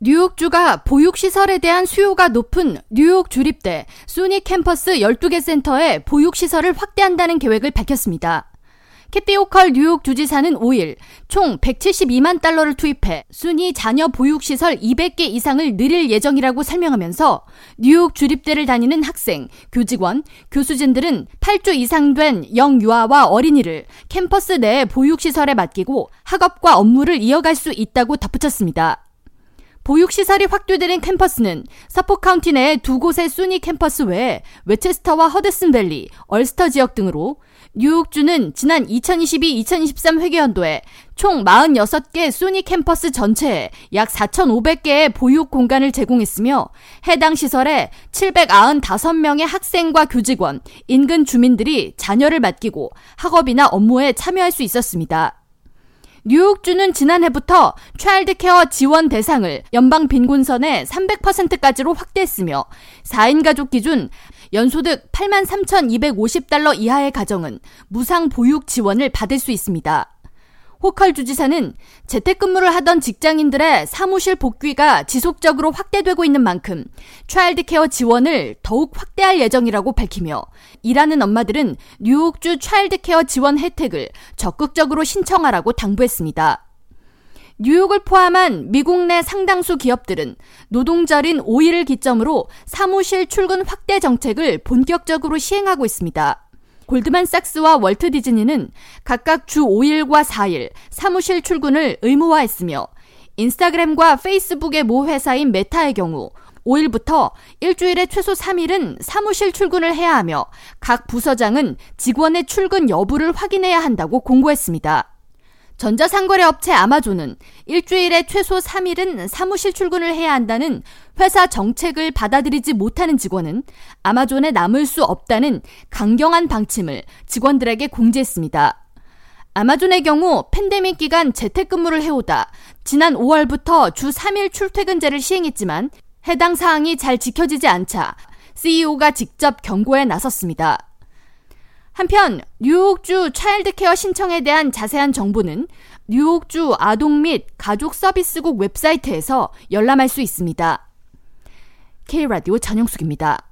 뉴욕주가 보육시설에 대한 수요가 높은 뉴욕 주립대 SUNY 캠퍼스 12개 센터에 보육시설을 확대한다는 계획을 밝혔습니다. 캐시 호컬 뉴욕 주지사는 5일 총 172만 달러를 투입해 SUNY 자녀 보육시설 200개 이상을 늘릴 예정이라고 설명하면서 뉴욕 주립대를 다니는 학생, 교직원, 교수진들은 8주 이상 된 영유아와 어린이를 캠퍼스 내 보육시설에 맡기고 학업과 업무를 이어갈 수 있다고 덧붙였습니다. 보육시설이 확대되는 캠퍼스는 서폭 카운티 내 두 곳의 SUNY 캠퍼스 외에 웨체스터와 허드슨밸리, 얼스터 지역 등으로 뉴욕주는 지난 2022-2023 회계연도에 총 46개 SUNY 캠퍼스 전체에 약 4,500개의 보육 공간을 제공했으며 해당 시설에 795명의 학생과 교직원, 인근 주민들이 자녀를 맡기고 학업이나 업무에 참여할 수 있었습니다. 뉴욕주는 지난해부터 child care 지원 대상을 연방 빈곤선의 300%까지로 확대했으며 4인 가족 기준 연소득 83,250달러 이하의 가정은 무상 보육 지원을 받을 수 있습니다. 호컬 주지사는 재택근무를 하던 직장인들의 사무실 복귀가 지속적으로 확대되고 있는 만큼 child care 지원을 더욱 확대할 예정이라고 밝히며 일하는 엄마들은 뉴욕주 child care 지원 혜택을 적극적으로 신청하라고 당부했습니다. 뉴욕을 포함한 미국 내 상당수 기업들은 노동절인 5일을 기점으로 사무실 출근 확대 정책을 본격적으로 시행하고 있습니다. 골드만삭스와 월트 디즈니는 각각 주 5일과 4일 사무실 출근을 의무화했으며 인스타그램과 페이스북의 모 회사인 메타의 경우 5일부터 일주일에 최소 3일은 사무실 출근을 해야 하며 각 부서장은 직원의 출근 여부를 확인해야 한다고 공고했습니다. 전자상거래 업체 아마존은 일주일에 최소 3일은 사무실 출근을 해야 한다는 회사 정책을 받아들이지 못하는 직원은 아마존에 남을 수 없다는 강경한 방침을 직원들에게 공지했습니다. 아마존의 경우 팬데믹 기간 재택근무를 해오다 지난 5월부터 주 3일 출퇴근제를 시행했지만 해당 사항이 잘 지켜지지 않자 CEO가 직접 경고에 나섰습니다. 한편 뉴욕주 차일드케어 신청에 대한 자세한 정보는 뉴욕주 아동 및 가족 서비스국 웹사이트에서 열람할 수 있습니다. K라디오 전영숙입니다.